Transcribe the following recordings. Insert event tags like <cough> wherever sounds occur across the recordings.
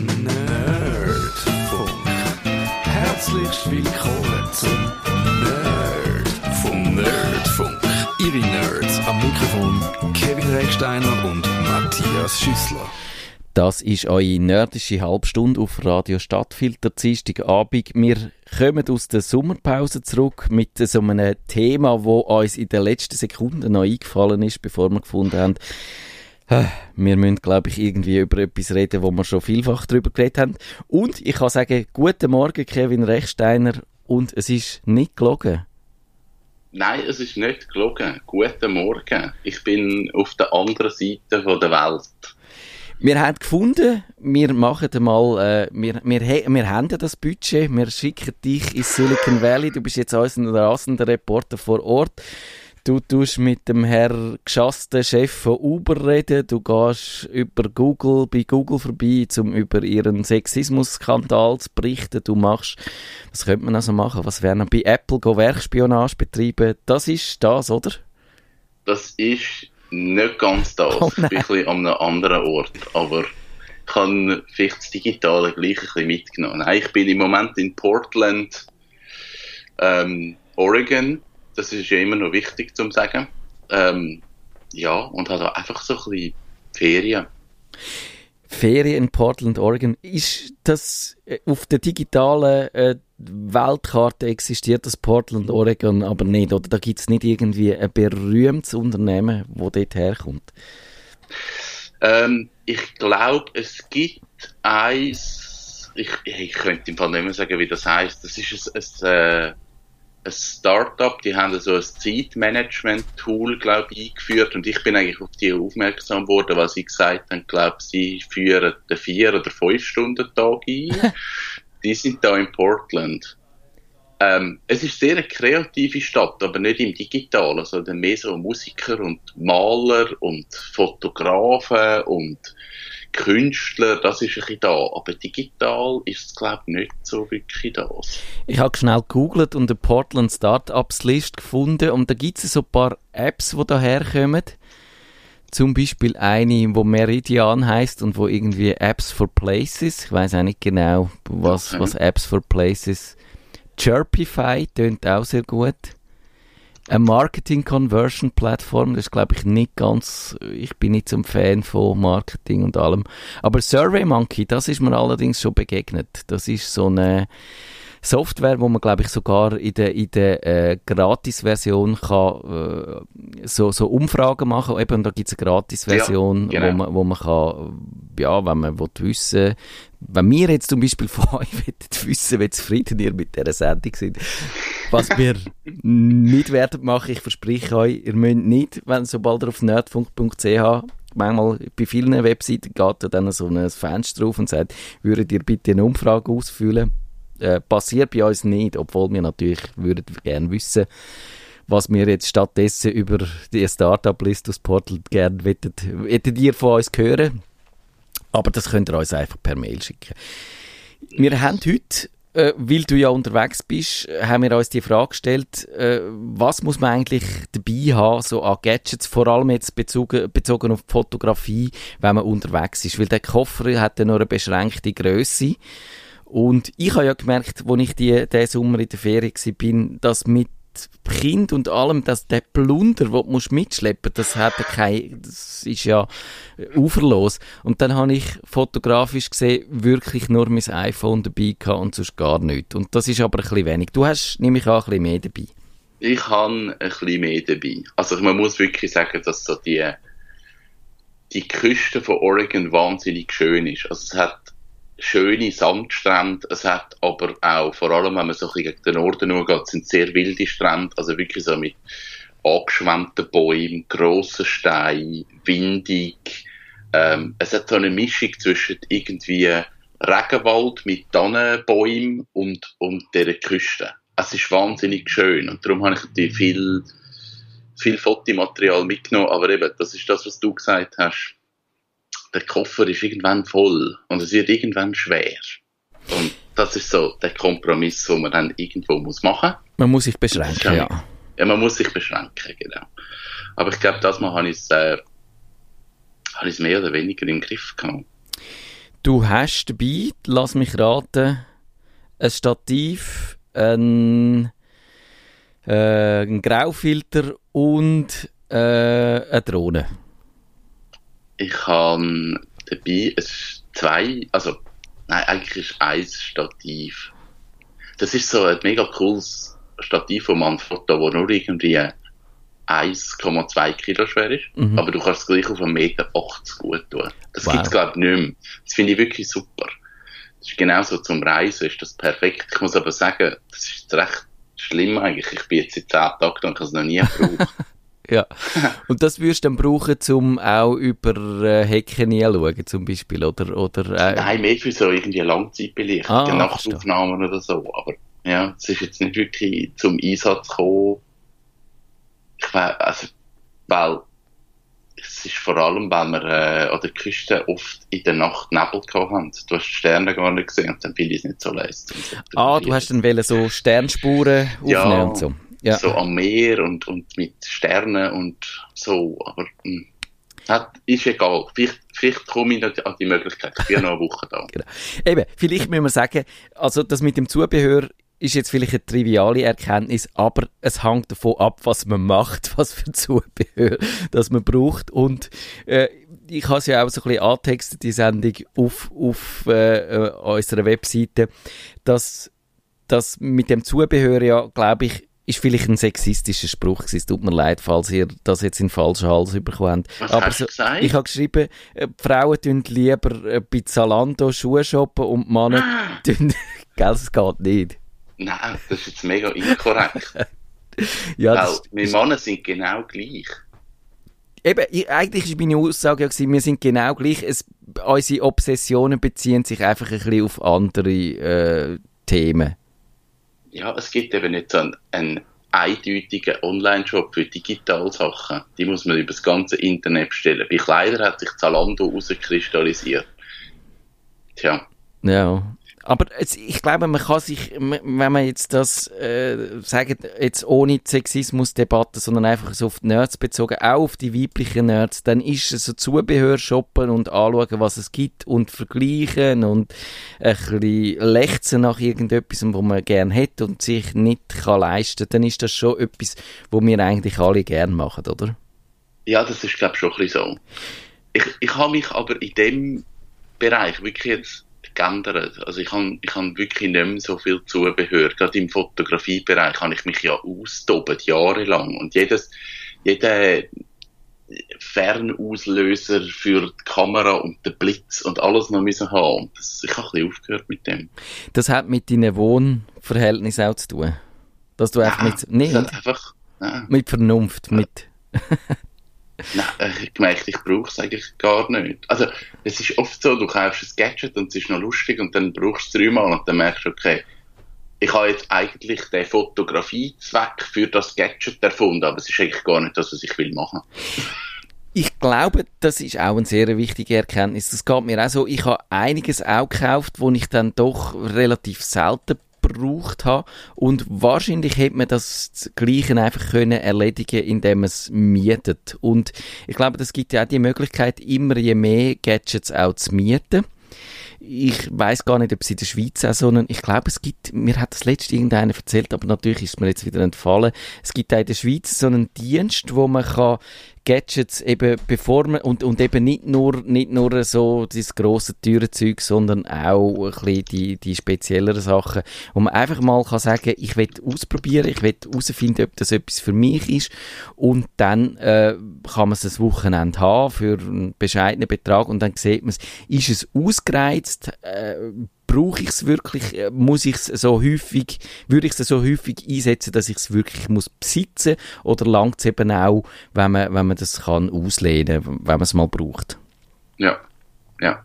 Nerdfunk. Herzlich willkommen zum Nerd Nerdfunk. Ihre Nerds am Mikrofon Kevin Recksteiner und Matthias Schüssler. Das ist eure nerdische Halbstunde auf Radio Stadtfilter, Dienstagabend. Wir kommen aus der Sommerpause zurück mit so einem Thema, wo uns in den letzten Sekunden noch eingefallen ist, bevor wir gefunden haben, <sighs> wir müssen, glaube ich, irgendwie über etwas reden, wo wir schon vielfach darüber geredet haben. Und ich kann sagen, guten Morgen, Kevin Rechsteiner. Und es ist nicht gelogen. Nein, es ist nicht gelogen. Guten Morgen. Ich bin auf der anderen Seite der Welt. Wir haben gefunden, wir machen mal, äh, wir, wir, wir haben ja das Budget, wir schicken dich ins Silicon Valley, du bist jetzt unser rasender Reporter vor Ort. Du tust mit dem Herr geschassten Chef von Uber reden, du gehst über Google, bei Google vorbei, um über ihren Sexismus-Skandal zu berichten. Du machst, was könnte man also machen? Was wäre noch bei Apple go Werkspionage betreiben? Das ist das, oder? Das ist nicht ganz das. Oh, ich bin ein bisschen an einem anderen Ort, aber ich habe vielleicht das Digitale gleich ein bisschen mitgenommen. Nein, ich bin im Moment in Portland, ähm, Oregon. Das ist ja immer noch wichtig zu sagen. Ähm, ja, und habe einfach so ein bisschen Ferien. Ferien in Portland, Oregon. Ist das äh, auf der digitalen äh, Weltkarte existiert das Portland, Oregon aber nicht? Oder da gibt es nicht irgendwie ein berühmtes Unternehmen, wo dort herkommt? Ähm, ich glaube, es gibt eins, ich, ich könnte im Fall nicht mehr sagen, wie das heißt. Das ist ein, ein, äh, ein Startup, die haben so ein Zeitmanagement-Tool, glaube ich, eingeführt und ich bin eigentlich auf die aufmerksam geworden, weil sie gesagt haben, glaube sie führen den vier oder fünf Stunden Tag ein. <laughs> die sind da in Portland. Ähm, es ist sehr eine kreative Stadt, aber nicht im Digitalen, sondern mehr so Musiker und Maler und Fotografen und Künstler, das ist ein bisschen da. Aber digital ist es, glaube ich, nicht so wirklich das. Ich habe schnell gegoogelt und eine Portland Startups List gefunden und da gibt es so ein paar Apps, die da herkommen. Zum Beispiel eine, wo Meridian heißt und wo irgendwie Apps for Places, ich weiß auch nicht genau, was, okay. was Apps for Places. Chirpify tönt auch sehr gut. Eine Marketing Conversion Plattform, das ist glaube ich nicht ganz, ich bin nicht so ein Fan von Marketing und allem. Aber Survey Monkey, das ist mir allerdings schon begegnet. Das ist so eine, Software, wo man glaube ich sogar in der, in der äh, Gratis-Version kann äh, so, so Umfragen machen. Eben, da gibt es eine Gratis-Version, ja, genau. wo man, wo man kann, ja, wenn man will wissen, wenn wir jetzt zum Beispiel <laughs> von euch wissen, wie zufrieden ihr mit dieser Sendung seid, was wir nicht werden machen, ich verspreche euch, ihr müsst nicht, wenn sobald ihr auf nerdfunk.ch manchmal bei vielen Webseiten geht da dann so ein Fenster drauf und sagt, würdet ihr bitte eine Umfrage ausfüllen? Äh, passiert bei uns nicht, obwohl wir natürlich würden gerne wissen, was wir jetzt stattdessen über die Startup-List aus Portal gerne wettet, wettet ihr von uns hören. Aber das könnt ihr uns einfach per Mail schicken. Wir haben heute, äh, weil du ja unterwegs bist, haben wir uns die Frage gestellt, äh, was muss man eigentlich dabei haben, so an Gadgets, vor allem jetzt bezogen, bezogen auf die Fotografie, wenn man unterwegs ist. Weil der Koffer hat ja nur eine beschränkte Größe. Und ich habe ja gemerkt, als ich die, diesen Sommer in der Ferien war, dass mit Kind und allem, dass der Plunder, den du mitschleppen musst, das hat kein, das ist ja uferlos. Und dann habe ich fotografisch gesehen wirklich nur mein iPhone dabei gehabt und sonst gar nichts. Und das ist aber ein bisschen wenig. Du hast nämlich auch ein bisschen mehr dabei. Ich habe ein bisschen mehr dabei. Also man muss wirklich sagen, dass so die, die Küste von Oregon wahnsinnig schön ist. Also es hat schöne Sandstrände. Es hat aber auch, vor allem wenn man so ein bisschen gegen den Norden geht, sind sehr wilde Strände, also wirklich so mit angeschwemmten Bäumen, grossen Steinen, windig. Ähm, es hat so eine Mischung zwischen irgendwie Regenwald mit Tannenbäumen und, und dieser Küste. Es ist wahnsinnig schön und darum habe ich natürlich viel, viel Fotomaterial mitgenommen, aber eben, das ist das, was du gesagt hast der Koffer ist irgendwann voll und es wird irgendwann schwer. Und das ist so der Kompromiss, den man dann irgendwo muss machen muss. Man muss sich beschränken, ja. Ja, man muss sich beschränken, genau. Aber ich glaube, das Mal habe ich es äh, mehr oder weniger im Griff gehabt. Du hast dabei, lass mich raten, ein Stativ, ein, äh, ein Graufilter und äh, eine Drohne. Ich habe dabei ein, zwei, also nein, eigentlich ist eins Stativ. Das ist so ein mega cooles Stativ von Manfrotto, wo nur irgendwie 1,2 Kilo schwer ist, Mhm. aber du kannst es gleich auf 1,80 Meter gut tun. Das Wow. gibt's glaube ich nicht mehr. Das finde ich wirklich super. Das ist genauso zum Reisen, ist das perfekt. Ich muss aber sagen, das ist recht schlimm eigentlich. Ich bin jetzt seit 10 Tagen und habe es noch nie gebraucht. <laughs> Ja. <laughs> Und das würdest du dann brauchen, um auch über äh, Hecken hinschauen, zum Beispiel, oder? oder äh, Nein, mehr für so irgendwie Langzeitbelichtung, Ah, Nachtaufnahmen oder so. Aber ja, es ist jetzt nicht wirklich zum Einsatz gekommen. Ich weiß, also, weil es ist vor allem, weil wir äh, an der Küste oft in der Nacht Nebel gehabt haben. Du hast die Sterne gar nicht gesehen und dann finde ich es nicht so leise. zum Ah, du hast dann wollen so Sternspuren Ja. aufnehmen und so. Ja. so am Meer und, und mit Sternen und so, aber mh, hat, ist egal. Vielleicht, vielleicht komme ich noch an die Möglichkeit. Ich bin noch eine Woche da. <laughs> Eben, vielleicht müssen wir sagen, also das mit dem Zubehör ist jetzt vielleicht eine triviale Erkenntnis, aber es hängt davon ab, was man macht, <laughs> was für Zubehör das man braucht. Und äh, ich habe es ja auch so ein bisschen angetextet, die Sendung auf, auf äh, äh, unserer Webseite, dass das mit dem Zubehör ja, glaube ich, ist vielleicht ein sexistischer Spruch gewesen. Es tut mir leid, falls ihr das jetzt in den falschen Hals bekommt. Was Aber hast du so, gesagt? ich habe geschrieben, äh, Frauen tun lieber äh, bei Zalando Schuhe shoppen und Männer Ah, <laughs> tun... Gell, es geht nicht. nein, das ist jetzt mega inkorrekt. <laughs> Ja, weil das, wir Männer sind genau gleich. eben, ich, eigentlich war meine Aussage ja, gewesen, wir sind genau gleich. Es, unsere Obsessionen beziehen sich einfach ein bisschen auf andere äh, Themen. Ja, es gibt eben nicht so einen, eindeutigen Online-Shop für Digitalsachen. Die muss man über das ganze Internet bestellen. Bei Kleidern hat sich Zalando rauskristallisiert. Tja, Ja. Aber es, ich glaube, man kann sich, wenn man jetzt das äh, sagt, jetzt ohne Sexismusdebatte, sondern einfach so auf die Nerds bezogen, auch auf die weiblichen Nerds, dann ist es so Zubehör shoppen und anschauen, was es gibt und vergleichen und ein bisschen lechzen nach irgendetwas, wo man gern hat und sich nicht kann leisten, dann ist das schon etwas, wo wir eigentlich alle gern machen, oder? ja, das ist glaube ich schon ein bisschen so. Ich, ich habe mich aber in dem Bereich wirklich jetzt geändert. Also ich habe ich habe wirklich nicht mehr so viel Zubehör. Gerade im Fotografiebereich habe ich mich ja austobt, jahrelang. Und jedes, jeder Fernauslöser für die Kamera und den Blitz und alles noch müssen haben. Und das, ich habe ein bisschen aufgehört mit dem. Das hat mit deinen Wohnverhältnissen auch zu tun. Dass du einfach mit, nicht, einfach, nein, mit Vernunft, mit, <laughs> nein, ich gemerkt, ich brauche es eigentlich gar nicht. Also, es ist oft so, du kaufst ein Gadget und es ist noch lustig und dann brauchst du es dreimal und dann merkst du, okay, ich habe jetzt eigentlich den Fotografiezweck für das Gadget erfunden, aber es ist eigentlich gar nicht das, was ich will machen. Ich glaube, das ist auch eine sehr wichtige Erkenntnis. Das geht mir auch so. Ich habe einiges auch gekauft, wo ich dann doch relativ selten gebraucht habe. Und wahrscheinlich hätte man das Gleiche einfach können erledigen, indem man es mietet. Und ich glaube, das gibt ja auch die Möglichkeit, immer je mehr Gadgets auch zu mieten. Ich weiß gar nicht, ob es in der Schweiz auch so einen, ich glaube, es gibt, mir hat das letzte irgendeiner erzählt, aber natürlich ist es mir jetzt wieder entfallen. Es gibt auch in der Schweiz so einen Dienst, wo man kann Gadgets eben bevor man, und, und eben nicht nur, nicht nur so das grosse, teure Zeug, sondern auch ein bisschen die, die spezielleren Sachen, wo man einfach mal kann sagen, ich will ausprobieren, ich will herausfinden, ob das etwas für mich ist. Und dann äh, kann man es ein Wochenende haben für einen bescheidenen Betrag und dann sieht man es, ist es ausgereizt, äh, brauche ich es wirklich, äh, muss ich es so häufig, würde ich es so häufig einsetzen, dass ich es wirklich muss besitzen oder langt es eben auch, wenn man, wenn man das kann auslehnen, wenn man es mal braucht. Ja, ja.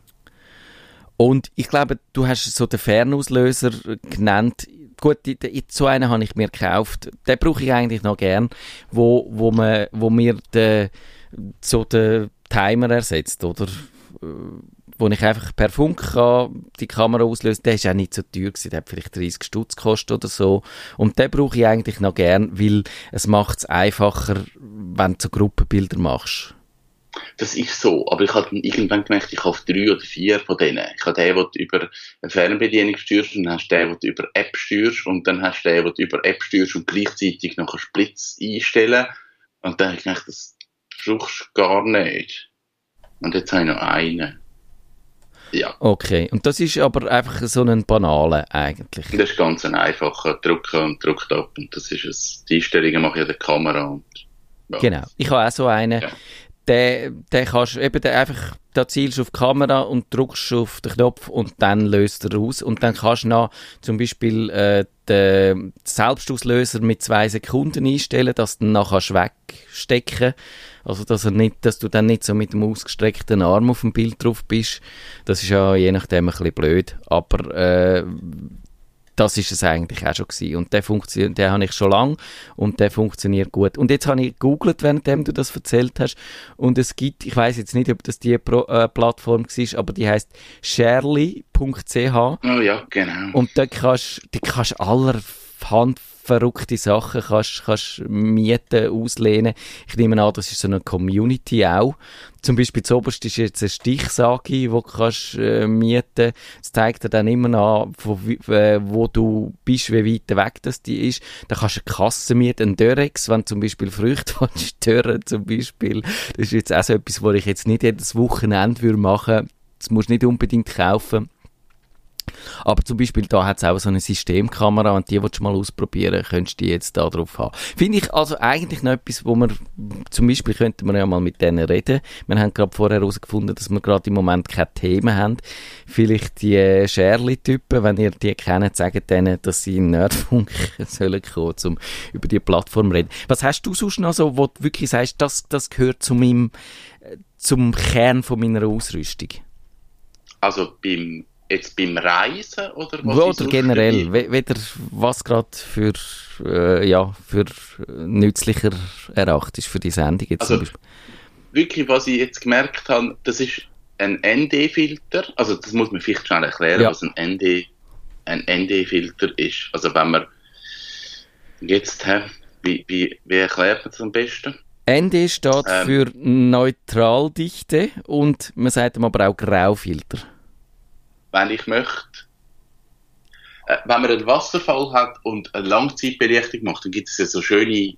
Und ich glaube, du hast so den Fernauslöser genannt. Gut, so einen habe ich mir gekauft. Den brauche ich eigentlich noch gern, wo, wo, man, wo mir den, so den Timer ersetzt, oder? Wo ich einfach per Funk kann die Kamera auslösen Der ist auch nicht so teuer gewesen. Der hat vielleicht 30 Stutz gekostet oder so. Und den brauche ich eigentlich noch gern, weil es macht es einfacher, wenn du so Gruppenbilder machst. Das ist so, aber ich habe irgendwann gemerkt, ich habe drei oder vier von denen. Ich habe den, den du über eine Fernbedienung steuerst, dann hast du den, den du über App steuerst, und dann hast du den, den du über App steuerst und gleichzeitig noch einen Splitz einstellen. Und dann habe ich gedacht, das brauchst du gar nicht. Und jetzt habe ich noch einen. Ja. Okay, und das ist aber einfach so ein banaler eigentlich. Das ist ganz ein einfacher Drucken und Druckt ab und das ist es. Die Einstellungen mache ich an der Kamera und ja. Genau, ich habe auch so einen. Ja den, den kannst eben den einfach, da zielst auf die Kamera und drückst auf den Knopf und dann löst er aus. Und dann kannst du noch zum Beispiel äh, den Selbstauslöser mit zwei Sekunden einstellen, dass du dann nachher wegstecken Also, dass, er nicht, dass du dann nicht so mit dem ausgestreckten Arm auf dem Bild drauf bist. Das ist ja je nachdem ein bisschen blöd. Aber äh, das ist es eigentlich auch schon gewesen. Und der funktioniert, den habe ich schon lange und der funktioniert gut. Und jetzt habe ich gegoogelt, währenddem du das erzählt hast. Und es gibt, ich weiß jetzt nicht, ob das die Pro, äh, Plattform war, aber die heißt sharely.ch. Oh ja, genau. Und da kannst, die kannst allerhand verrückte Sachen kannst, kannst mieten, auslehnen. Ich nehme an, das ist so eine Community auch. Zum Beispiel zuoberst ist jetzt eine Stichsage, wo du kannst, äh, mieten. Das zeigt dir dann immer an, wo, äh, wo du bist, wie weit weg das die ist. Da kannst du eine Kasse mieten, einen Dörrex, wenn du zum Beispiel Früchte <laughs> willst, Dörren zum Beispiel. Das ist jetzt auch so etwas, was ich jetzt nicht jedes Wochenende würde machen. Das musst du nicht unbedingt kaufen. Aber zum Beispiel da hat es auch so eine Systemkamera und die willst du mal ausprobieren, könntest du die jetzt da drauf haben. Finde ich also eigentlich noch etwas, wo man, zum Beispiel könnte man ja mal mit denen reden. Wir haben gerade vorher herausgefunden, dass wir gerade im Moment keine Themen haben. Vielleicht die äh, Scherli-Typen, wenn ihr die kennt, sagt denen, dass sie in Nerdfunk <laughs> sollen kommen, um über die Plattform reden. Was hast du sonst noch so, wo du wirklich sagst, das, das gehört zu meinem, äh, zum Kern von meiner Ausrüstung? Also beim Jetzt beim Reisen oder was? Oder generell, weder was gerade für, äh, ja, für nützlicher erachtet ist für die Sendung jetzt also, Wirklich, was ich jetzt gemerkt habe, das ist ein ND-Filter. Also das muss man vielleicht schnell erklären, ja. was ein ND, ein ND-Filter ist. Also wenn man jetzt, hä, wie, wie, wie erklärt man das am besten? ND steht ähm, für Neutraldichte und man sagt aber auch Graufilter wenn ich möchte, äh, wenn man einen Wasserfall hat und eine Langzeitbelichtung macht, dann gibt es ja so schöne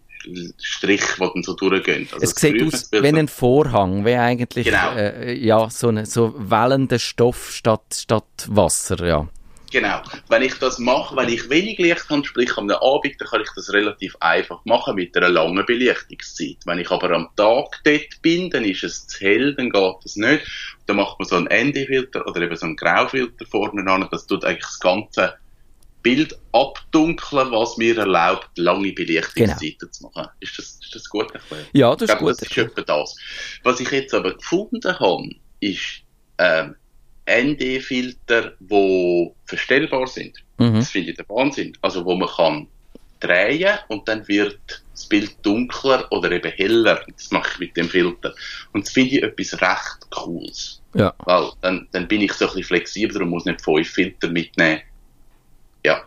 Striche, die dann so durchgehen. Also es sieht aus wie ein Vorhang, wie eigentlich genau. äh, ja, so, ein so wellender Stoff statt, statt Wasser, ja. Genau. Wenn ich das mache, wenn ich wenig Licht habe, sprich am Abend, dann kann ich das relativ einfach machen mit einer langen Belichtungszeit. Wenn ich aber am Tag dort bin, dann ist es zu hell, dann geht das nicht. Dann macht man so einen Endifilter oder eben so einen Graufilter vorne an. Das tut eigentlich das ganze Bild abdunkeln, was mir erlaubt, lange Belichtungszeiten genau. zu machen. Ist das, ist das gut erklärt? Ja, das ist glaube, gut. Das ist etwa das. Was ich jetzt aber gefunden habe, ist, ähm, ND-Filter, die verstellbar sind. Mhm. Das finde ich der Wahnsinn. Also wo man kann drehen und dann wird das Bild dunkler oder eben heller. Das mache ich mit dem Filter. Und das finde ich etwas recht Cooles. Ja. Weil dann, dann bin ich so ein bisschen flexibler und muss nicht fünf Filter mitnehmen. Ja,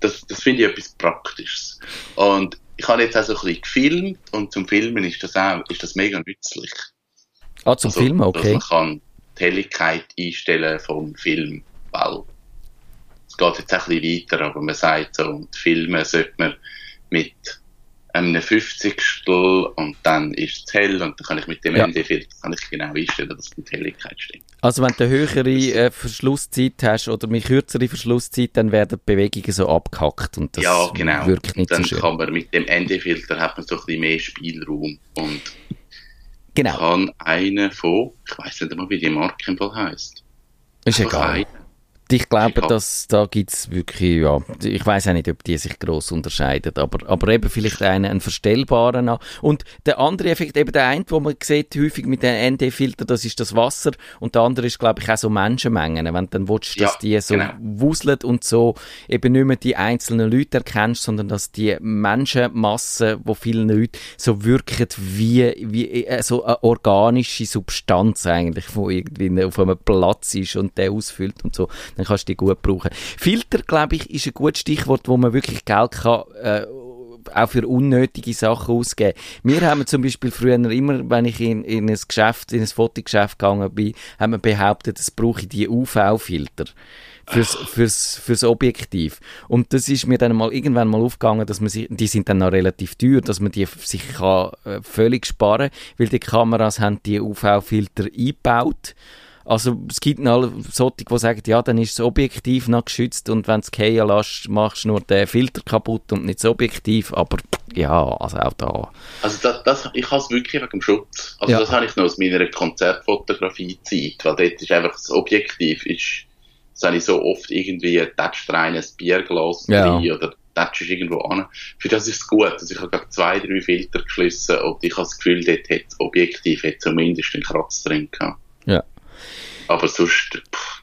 das, das finde ich etwas Praktisches. Und ich habe jetzt auch so ein bisschen gefilmt und zum Filmen ist das auch ist das mega nützlich. Ah, zum also, Filmen, okay. Dass man kann die Helligkeit einstellen vom Film, weil es geht jetzt ein bisschen weiter, aber man sagt so, die Filme sollte man mit einem 50 und dann ist es hell und dann kann ich mit dem ja. ND-Filter genau einstellen, dass die Helligkeit stimmt. Also wenn du eine höhere äh, Verschlusszeit hast oder eine kürzere Verschlusszeit, dann werden die Bewegungen so abgehackt und das ja, genau. wirkt nicht dann so schön. kann man mit dem ND-Filter hat man so ein bisschen mehr Spielraum und Genau. kann einer von, ich weiß nicht einmal, wie die Marke im Fall heisst. Ist egal. Eine, ich glaube, dass da gibt's wirklich, ja, ich weiß auch nicht, ob die sich groß unterscheiden, aber, aber eben vielleicht einen, einen verstellbaren. Und der andere Effekt, eben der eine, wo man sieht häufig mit den ND-Filter, das ist das Wasser und der andere ist, glaube ich, auch so Menschenmengen. Wenn du dann willst, dass ja, die so genau. wuseln und so eben nicht mehr die einzelnen Leute erkennst, sondern dass die Menschenmasse, wo vielen Leute so wirken wie, wie äh, so eine organische Substanz eigentlich, wo irgendwie auf einem Platz ist und der ausfüllt und so dann kannst du die gut brauchen. Filter, glaube ich, ist ein gutes Stichwort, wo man wirklich Geld kann, äh, auch für unnötige Sachen ausgeben. Wir haben zum Beispiel früher immer, wenn ich in, in ein Geschäft, in ein Fotogeschäft gegangen bin, haben wir behauptet, es brauche die UV-Filter fürs, fürs, fürs Objektiv. Und das ist mir dann mal irgendwann mal aufgegangen, dass man sich, die sind dann noch relativ teuer, dass man die sich kann, äh, völlig sparen, weil die Kameras haben die UV-Filter eingebaut. Also es gibt noch solche, die sagen, ja, dann ist das Objektiv noch geschützt und wenn du es fallen lässt, machst du nur den Filter kaputt und nicht das Objektiv, aber ja, also auch da. Also das, das, ich habe es wirklich wegen dem Schutz. Also Ja. das habe ich noch aus meiner Konzertfotografie-Zeit, weil dort ist einfach das Objektiv, ist, das habe ich so oft irgendwie, tätscht rein ein Bierglas Ja. rein oder tätscht irgendwo an. Für das ist es gut. Also ich habe gerade zwei, drei Filter geschlossen und ich habe das Gefühl, dort hat das Objektiv hat zumindest einen Kratz drin gehabt. Ja. Aber sonst, pff,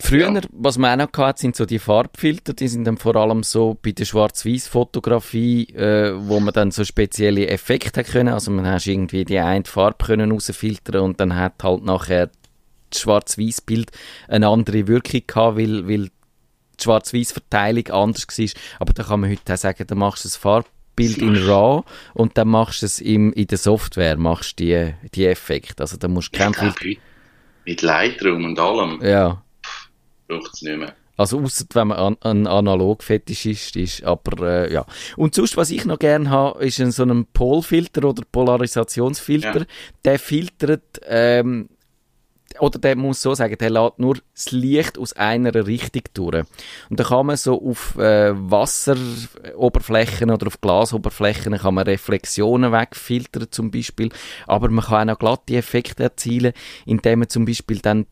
Früher, Ja. was man auch noch hatte, sind so die Farbfilter, die sind dann vor allem so bei der Schwarz-Weiß-Fotografie, äh, wo man dann so spezielle Effekte können, also man hast irgendwie die eine Farbe können rausfiltern und dann hat halt nachher das Schwarz-Weiß-Bild eine andere Wirkung gehabt, weil, weil die Schwarz-Weiß-Verteilung anders war. Aber da kann man heute auch sagen, da machst du das Farbbild in RAW und dann machst du es im, in der Software, machst du die, die Effekte. Also da musst du kein Filter... mit Lightroom und allem Ja. braucht es nicht mehr. Also ausser wenn man an, ein Analog-Fetischist ist, aber äh, ja. Und sonst, was ich noch gerne habe, ist ein, so ein Polfilter oder Polarisationsfilter. Ja. Der filtert, ähm, oder der muss so sagen, der lädt nur das Licht aus einer Richtung durch. Und da kann man so auf äh, Wasseroberflächen oder auf Glasoberflächen kann man Reflexionen wegfiltern zum Beispiel. Aber man kann auch glatte Effekte erzielen, indem man zum Beispiel dann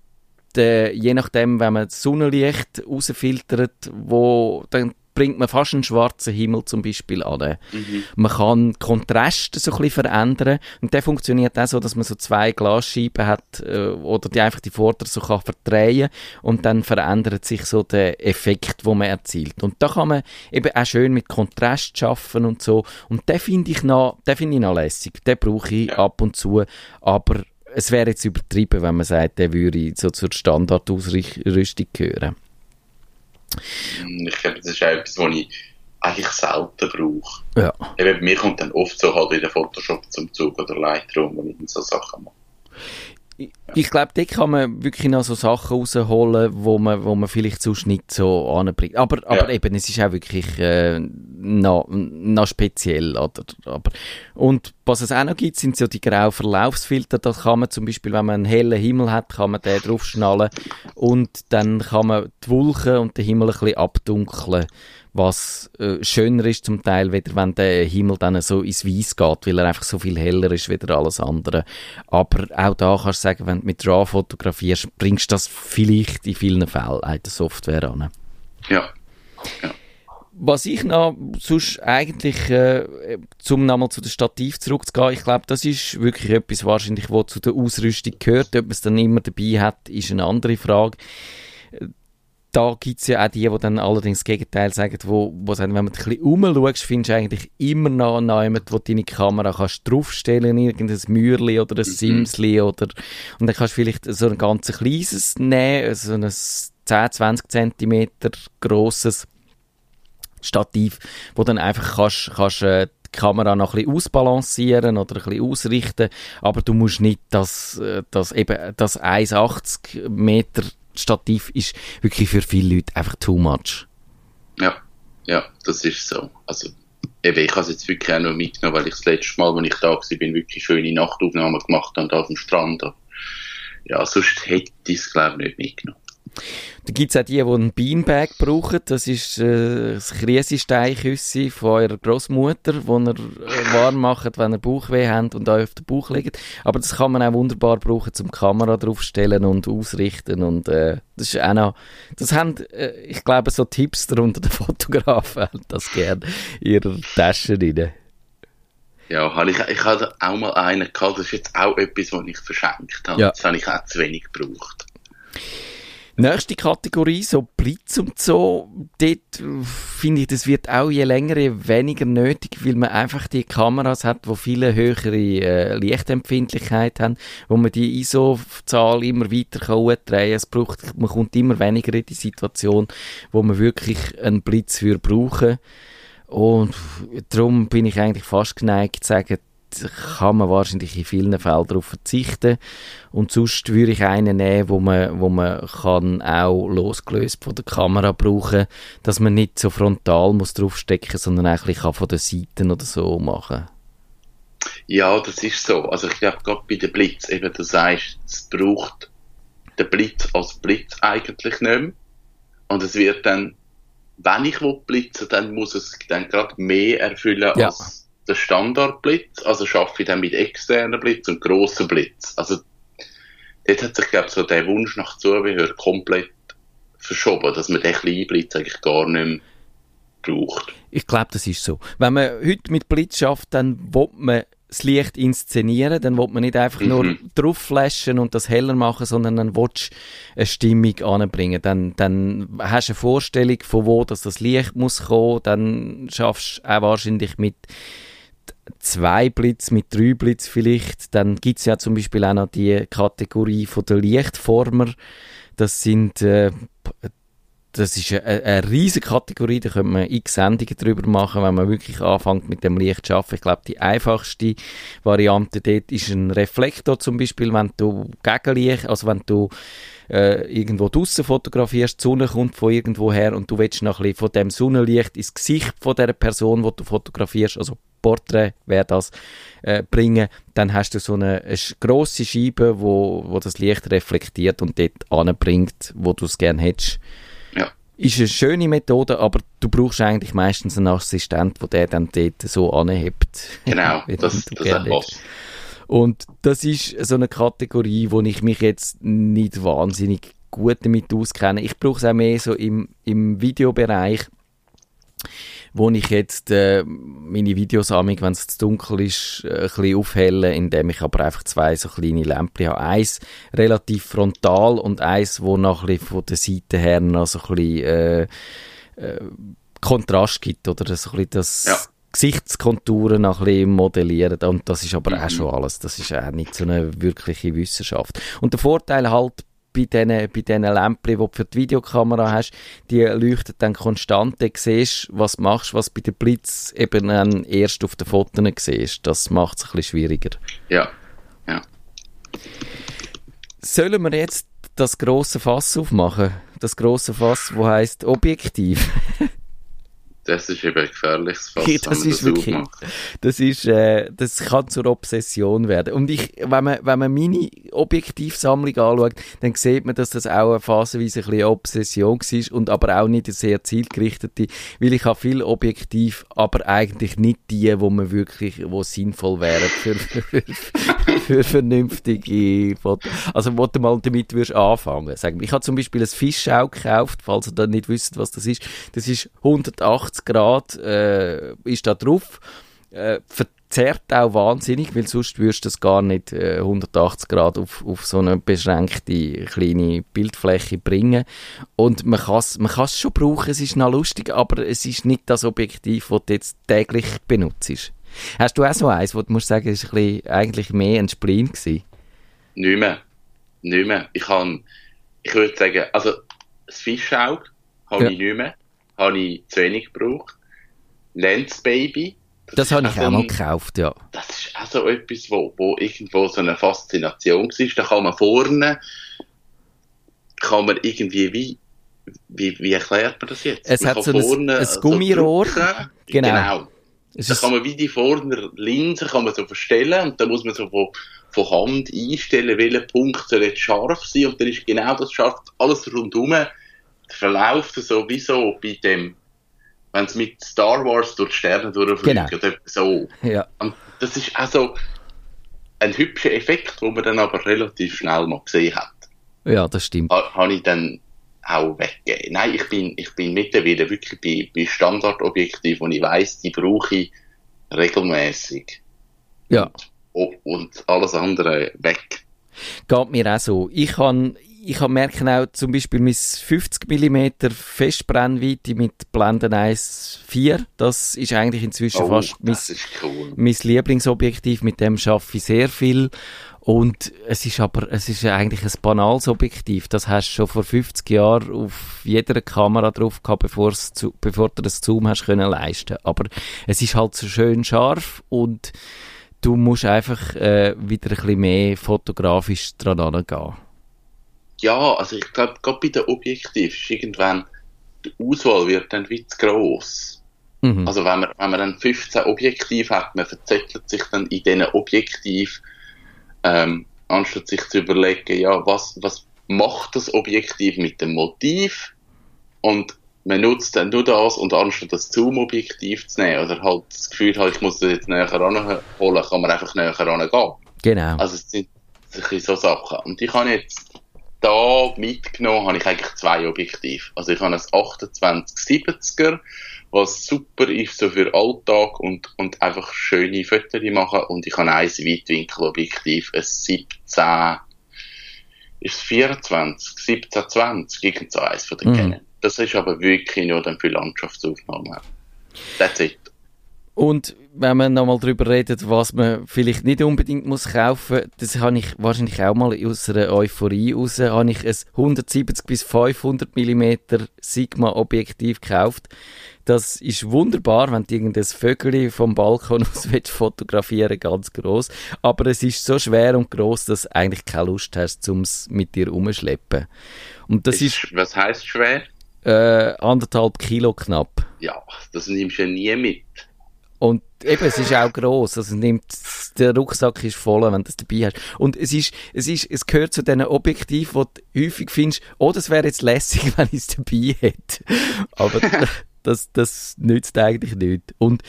äh, je nachdem, wenn man das Sonnenlicht rausfiltert, wo, dann bringt man fast einen schwarzen Himmel zum Beispiel an. Mhm. Man kann Kontraste so ein bisschen verändern und der funktioniert auch so, dass man so zwei Glasscheiben hat äh, oder die einfach die Vorder so kann verdrehen und dann verändert sich so der Effekt, wo man erzielt. Und da kann man eben auch schön mit Kontrast schaffen und so. Und den finde ich noch, den finde ich noch lässig. Den brauche ich Ja. ab und zu, aber es wäre jetzt übertrieben, wenn man sagt, der würde so zur Standardausrüstung gehören. Hm, Ich glaube, das ist auch etwas, was ich eigentlich selten brauche. Ja. Eben, bei mir kommt dann oft so halt wieder Photoshop zum Zug oder Lightroom, wo ich so Sachen mache. Ich glaube, da kann man wirklich noch so Sachen rausholen, wo man, wo man vielleicht sonst nicht so anbringt. Aber, aber Ja. eben, es ist auch wirklich äh, noch, noch speziell. Oder? Aber, und was es auch noch gibt, sind so die grauen Verlaufsfilter. Da kann man zum Beispiel, wenn man einen hellen Himmel hat, kann man den draufschnallen und dann kann man die Wolken und den Himmel ein bisschen abdunkeln was äh, schöner ist zum Teil, weder wenn der Himmel dann so ins Weiß geht, weil er einfach so viel heller ist wie alles andere. Aber auch da kannst du sagen, wenn du mit RAW fotografierst, bringst du das vielleicht in vielen Fällen auch der Software an. Ja. Was ich noch sonst eigentlich, äh, zum nochmal zu dem Stativ zurückzugehen, ich glaube, das ist wirklich etwas wahrscheinlich, was zu der Ausrüstung gehört. Ob man es dann immer dabei hat, ist eine andere Frage. Da gibt's ja auch die, die dann allerdings das Gegenteil sagen, wo, wo sagen, wenn man ein bisschen rumschaust, findest du eigentlich immer noch jemanden, wo deine Kamera kannst draufstellen, irgendein Mürli oder ein Simsli oder, und dann kannst du vielleicht so ein ganz kleines nehmen, so ein 10, 20 Zentimeter grosses Stativ, wo dann einfach kannst, kannst äh, die Kamera noch ein bisschen ausbalancieren oder ein bisschen ausrichten, aber du musst nicht das, äh, das eben, das 1,80 Meter Stativ ist wirklich für viele Leute einfach too much. Ja. Ja, das ist so. Also, eben, ich habe es jetzt wirklich auch nur mitgenommen, weil ich das letzte Mal, als ich da war, wirklich schöne Nachtaufnahmen gemacht habe auf dem Strand. Ja, sonst hätte ich es, glaube ich, nicht mitgenommen. Da gibt's auch die, die einen Beanbag brauchen. Das ist äh, das Kriesesteinküsse von eurer Großmutter, wo ihr äh, warm macht, wenn ihr Bauchweh habt und euch auf den Bauch legt. Aber das kann man auch wunderbar brauchen, zum Kamera draufstellen und ausrichten. Und äh, das ist auch noch, das haben, äh, ich glaube, so Tipster unter den <laughs> Fotografen haben das gerne in ihrer Tasche rein. Ja, ich, ich hatte auch mal einen gehabt, das ist jetzt auch etwas, was ich verschenkt habe. Ja. Das habe ich auch zu wenig gebraucht. Nächste Kategorie, so Blitz und so, dort äh, finde ich, das wird auch je länger, je weniger nötig, weil man einfach die Kameras hat, die viele höhere äh, Lichtempfindlichkeit haben, wo man die ISO-Zahl immer weiter kann hochdrehen. Es braucht, man kommt immer weniger in die Situation, wo man wirklich einen Blitz für brauchen. Und darum bin ich eigentlich fast geneigt zu sagen, kann man wahrscheinlich in vielen Fällen darauf verzichten. Und sonst würde ich einen nehmen, wo man, wo man kann auch losgelöst von der Kamera brauchen, dass man nicht so frontal muss draufstecken, sondern eigentlich kann von den Seiten oder so machen. Ja, das ist so. Also ich glaube, gerade bei den Blitz, eben du sagst, es braucht den Blitz als Blitz eigentlich nicht mehr. Und es wird dann, wenn ich will blitzen, dann muss es dann gerade mehr erfüllen ja. als der Standardblitz. Also schaffe ich dann mit externen Blitz und grossen Blitz. Also dort hat sich, glaube ich, so der Wunsch nach Zubehör komplett verschoben, dass man den kleinen Blitz eigentlich gar nicht mehr braucht. Ich glaube, das ist so. Wenn man heute mit Blitz schafft, dann will man das Licht inszenieren, dann will man nicht einfach mhm. nur drauf flashen und das heller machen, sondern dann willst du eine Stimmung anbringen. Dann, dann hast du eine Vorstellung, von wo das, das Licht muss kommen, dann schaffst du auch wahrscheinlich mit zwei Blitz, mit drei Blitz vielleicht. Dann gibt es ja zum Beispiel auch noch die Kategorie von der Lichtformer. Das sind äh, das ist eine, eine riesige Kategorie, da könnte man x Sendungen drüber machen, wenn man wirklich anfängt mit dem Licht zu arbeiten. Ich glaube, die einfachste Variante dort ist ein Reflektor zum Beispiel, wenn du Gegenlicht, also wenn du äh, irgendwo draussen fotografierst, die Sonne kommt von irgendwo her und du willst noch ein bisschen von dem Sonnenlicht ins Gesicht von der Person, die du fotografierst, also Porträt wäre das, äh, bringen, dann hast du so eine, eine grosse Scheibe, wo, wo das Licht reflektiert und dort anbringt, wo du es gerne hättest ist eine schöne Methode, aber du brauchst eigentlich meistens einen Assistent, der der dann dort so anhebt. Genau, <laughs> das, das was. Und das ist so eine Kategorie, wo ich mich jetzt nicht wahnsinnig gut damit auskenne. Ich brauche es auch mehr so im, im Videobereich wo ich jetzt äh, meine Videosammlung, wenn es zu dunkel ist, äh, ein bisschen aufhelle, indem ich aber einfach zwei so kleine Lämpchen habe. Eins relativ frontal und eins, wo noch ein bisschen von der Seite her noch so ein bisschen äh, äh, Kontrast gibt oder so ein bisschen das ja. Gesichtskonturen noch ein bisschen modellieren und das ist aber mhm. auch schon alles. Das ist auch nicht so eine wirkliche Wissenschaft. Und der Vorteil halt bei diesen, bei diesen Lämpchen, die du für die Videokamera hast, die leuchten dann konstant. Du siehst, was du machst, was bei den Blitz eben dann erst auf den Fotos siehst. Das macht es ein bisschen schwieriger. Ja, ja. Sollen wir jetzt das große Fass aufmachen? Das große Fass, wo heißt Objektiv? <laughs> Das ist eben gefährliches Fass, okay, das ist das wirklich, das ist, äh, das kann zur Obsession werden. Und ich, wenn man, wenn man meine Objektivsammlung anschaut, dann sieht man, dass das auch eine phasenweise ein bisschen Obsession war und aber auch nicht eine sehr zielgerichtete, weil ich habe viel Objektiv, aber eigentlich nicht die, wo man wirklich, wo sinnvoll wären für, für, für, vernünftige Fotos. Also, wo du mal damit würdest anfangen. Sagen. Ich habe zum Beispiel ein Fischschau gekauft, falls ihr da nicht wisst, was das ist. Das ist 180 180 Grad äh, ist da drauf. Äh, verzerrt auch wahnsinnig, weil sonst würdest du das gar nicht äh, 180 Grad auf, auf so eine beschränkte kleine Bildfläche bringen. Und man kann es man schon brauchen, es ist noch lustig, aber es ist nicht das Objektiv, das du jetzt täglich benutzt. Hast du auch so eins, wo du musst sagen, es war eigentlich mehr ein Spleen gewesen? Nicht mehr. Nicht mehr. Ich kann, ich würde sagen, also das Fischauge habe ja. ich nicht mehr habe ich zu wenig gebraucht. Lens Baby. Das, das habe ich auch mal gekauft, ja. Das ist auch so etwas, wo, wo irgendwo so eine Faszination war. Da kann man vorne, kann man irgendwie wie, wie, wie erklärt man das jetzt? Es man hat so vorne, ein, ein Gummirohr. So genau. genau. da kann man wie die vorne Linse kann man so verstellen und dann muss man so von, von Hand einstellen, welcher Punkt soll jetzt scharf sein und dann ist genau das scharf, alles rundherum verläuft sowieso bei dem, wenn es mit Star Wars durch die Sterne durchfliegt, genau. so. Ja. Und das ist also ein hübscher Effekt, den man dann aber relativ schnell mal gesehen hat. Ja, das stimmt. Ha, habe ich dann auch weggegeben. Nein, ich bin, ich bin mittlerweile wirklich bei, bei Standardobjektiven und ich weiss, die brauche ich regelmäßig. Ja. Und, und alles andere weg. Geht mir auch so. Ich kann ich merke auch zum Beispiel mein 50 mm Festbrennweite mit Blenden 1.4, das ist eigentlich inzwischen Oh, fast mein, cool. mein Lieblingsobjektiv, mit dem schaffe ich sehr viel. Und es ist aber, es ist eigentlich ein banales Objektiv. Das hast du schon vor 50 Jahren auf jeder Kamera drauf gehabt, bevor du das Zoom hast können leisten. Aber es ist halt so schön scharf und du musst einfach äh, wieder ein bisschen mehr fotografisch dran angehen. Ja, also ich glaube, gerade bei den Objektiven ist irgendwann die Auswahl wird dann wie zu gross. Mhm. Also wenn man, wenn man dann 15 Objektive hat, man verzettelt sich dann in diesen Objektiv, ähm, anstatt sich zu überlegen, ja, was, was macht das Objektiv mit dem Motiv? Und man nutzt dann nur das und anstatt das Zoom-Objektiv zu nehmen oder halt das Gefühl hat, ich muss das jetzt näher ranholen, kann man einfach näher rangehen. genau. Also es sind so Sachen. Und ich habe jetzt da mitgenommen, habe ich eigentlich zwei Objektive. Also ich habe ein 2870er, was super ist so für Alltag und, und einfach schöne Fotos machen. Und ich habe ein Weitwinkelobjektiv, ein 17, ist es 24, 1720, irgend so eins von den Mhm. Canon. Das ist aber wirklich nur dann für Landschaftsaufnahmen. That's it. Und wenn man nochmal darüber redet, was man vielleicht nicht unbedingt muss kaufen, das habe ich wahrscheinlich auch mal aus einer Euphorie raus, habe ich ein 170 bis 500 mm Sigma Objektiv gekauft. Das ist wunderbar, wenn du irgendein Vögel vom Balkon <laughs> aus willst fotografieren, ganz groß. Aber es ist so schwer und groß, dass du eigentlich keine Lust hast, um es mit dir umschleppen. Und das ist, ist, was heißt schwer? äh, anderthalb Kilo knapp. Ja, das nimmst du ja nie mit. Und eben, es ist auch gross. Also nimmt, der Rucksack ist voll, wenn du das dabei hast. Und es ist, es ist, es gehört zu diesen Objektiven, wo du häufig findest, oh, das wäre jetzt lässig, <laughs> wenn ich es dabei hätte. Aber <laughs> das, das nützt eigentlich nicht. Und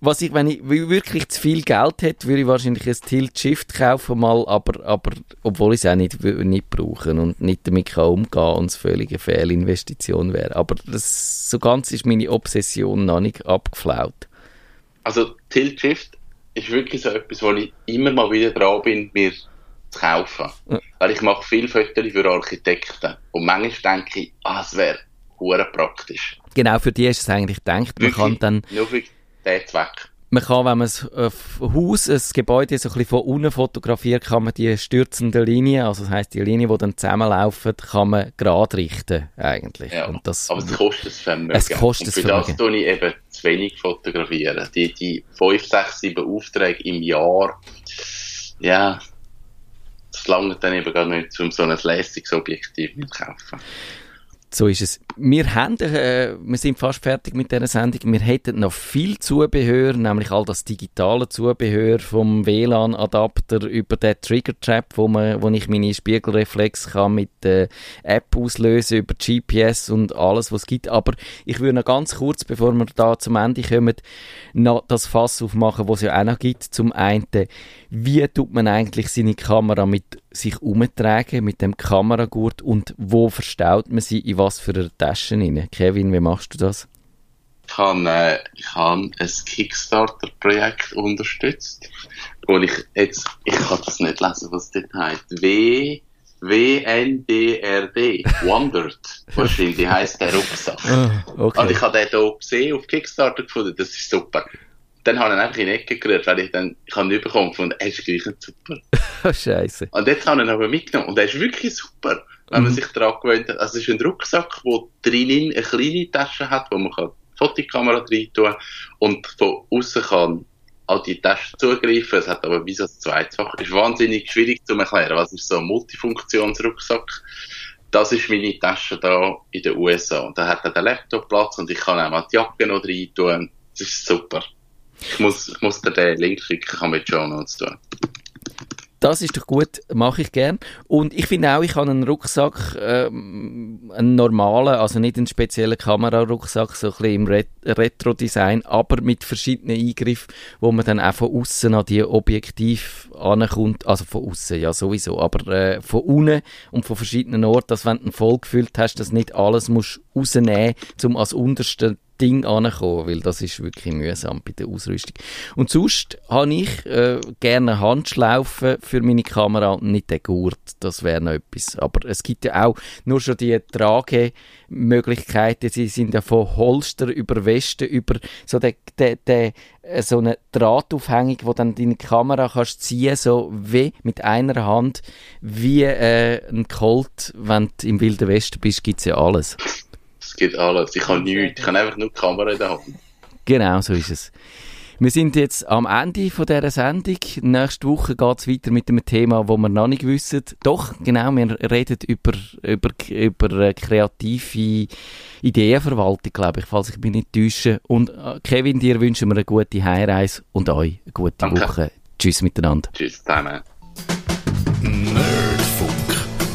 was ich, wenn ich wirklich zu viel Geld hätte, würde ich wahrscheinlich ein Tilt Shift kaufen mal, aber, aber, obwohl ich es auch nicht, nicht brauchen und nicht damit kann umgehen und es völlige Fehlinvestition wäre. Aber das, so ganz ist meine Obsession noch nicht abgeflaut. Also Tilt Shift ist wirklich so etwas, wo ich immer mal wieder dran bin, mir zu kaufen. Ja. Weil ich mache viel Fotos für Architekten. Und manchmal denke ich, ah, es wäre hure praktisch. Genau, für die ist es eigentlich gedacht. Man kann dann, Nur für den Zweck. Man kann, wenn man ein äh, Haus, ein Gebäude so ein bisschen von unten fotografiert, kann man die stürzenden Linien, also das heisst die Linien, die dann zusammenlaufen, kann man gerade richten, eigentlich. Ja. Und das, Aber es kostet das Vermögen. Es kostet Und das für das Vermögen. tue ich eben zu wenig fotografieren. Die, die 5, 6, 7 Aufträge im Jahr, ja, das langt dann eben gar nicht, um so ein lässiges Objektiv zu kaufen. So ist es. Wir, haben, äh, wir sind fast fertig mit dieser Sendung. Wir hätten noch viel Zubehör, nämlich all das digitale Zubehör vom WLAN-Adapter über den Trigger-Trap, wo, wo ich meine Spiegelreflex kann mit der App auslösen über GPS und alles, was es gibt. Aber ich würde noch ganz kurz, bevor wir da zum Ende kommen, noch das Fass aufmachen, was es ja auch noch gibt. Zum einen, wie tut man eigentlich seine Kamera mit sich umtragen, mit dem Kameragurt und wo verstaut man sie, in was für einer Tasche rein? Kevin, wie machst du das? Ich habe, äh, ich habe ein Kickstarter-Projekt unterstützt, wo ich jetzt, ich kann das nicht lesen, was das heißt. W, W-N-D-R-D. Wondered. Wahrscheinlich heisst der Rucksack. Ah, okay. Und ich habe den hier gesehen auf Kickstarter gefunden, das ist super. Dann habe ich ihn einfach in die Ecke gerührt, weil ich dann, ich habe ihn bekommen gefunden, er ist gleich super. Oh, <laughs> Scheiße. Und jetzt habe ich ihn aber mitgenommen und er ist wirklich super, wenn man Mhm. sich daran gewöhnt hat. Also es ist ein Rucksack, der drinnen eine kleine Tasche hat, wo man kann die Fotokamera rein tun und von außen kann an die Tasche zugreifen. Es hat aber wie so ein Zweitfach. Ist wahnsinnig schwierig zu erklären. Was ist so ein Multifunktionsrucksack? Das ist meine Tasche da in den USA. Und da hat er den Laptop Platz und ich kann auch mal die Jacke noch rein tun. Das ist super. Ich muss, ich muss dir den Link schicken, kann mit Show Notes tun. Das ist doch gut, mache ich gern. Und ich finde auch, ich habe einen Rucksack, ähm, einen normalen, also nicht einen speziellen Kamerarucksack, so ein bisschen im Ret Retro-Design, aber mit verschiedenen Eingriffen, wo man dann auch von außen an die Objektiv ankommt, also von außen ja sowieso, aber äh, von unten und von verschiedenen Orten, dass wenn du voll gefüllt hast, dass nicht alles musst rausnehmen, um als unterste Ding ankommen, weil das ist wirklich mühsam bei der Ausrüstung. Und sonst habe ich äh, gerne Handschlaufen für meine Kamera und nicht den Gurt, das wäre noch etwas. Aber es gibt ja auch nur schon die Tragemöglichkeiten, sie sind ja von Holster über Westen, über so der, der, der äh, so eine Drahtaufhängung, wo dann deine Kamera kannst ziehen, so wie mit einer Hand, wie äh, ein Colt, wenn du im Wilden Westen bist, gibt es ja alles. Es gibt alles. Ich habe nichts. Ich habe einfach nur die Kamera in der Hand. Genau, so ist es. Wir sind jetzt am Ende von dieser Sendung. Nächste Woche geht es weiter mit einem Thema, wo wir noch nicht wissen. Doch, genau, wir reden über, über, über kreative Ideenverwaltung, glaube ich, falls ich mich nicht täusche. Und äh, Kevin, dir wünschen wir eine gute Heimreise und euch eine gute Danke. Woche. Tschüss miteinander. Tschüss zusammen.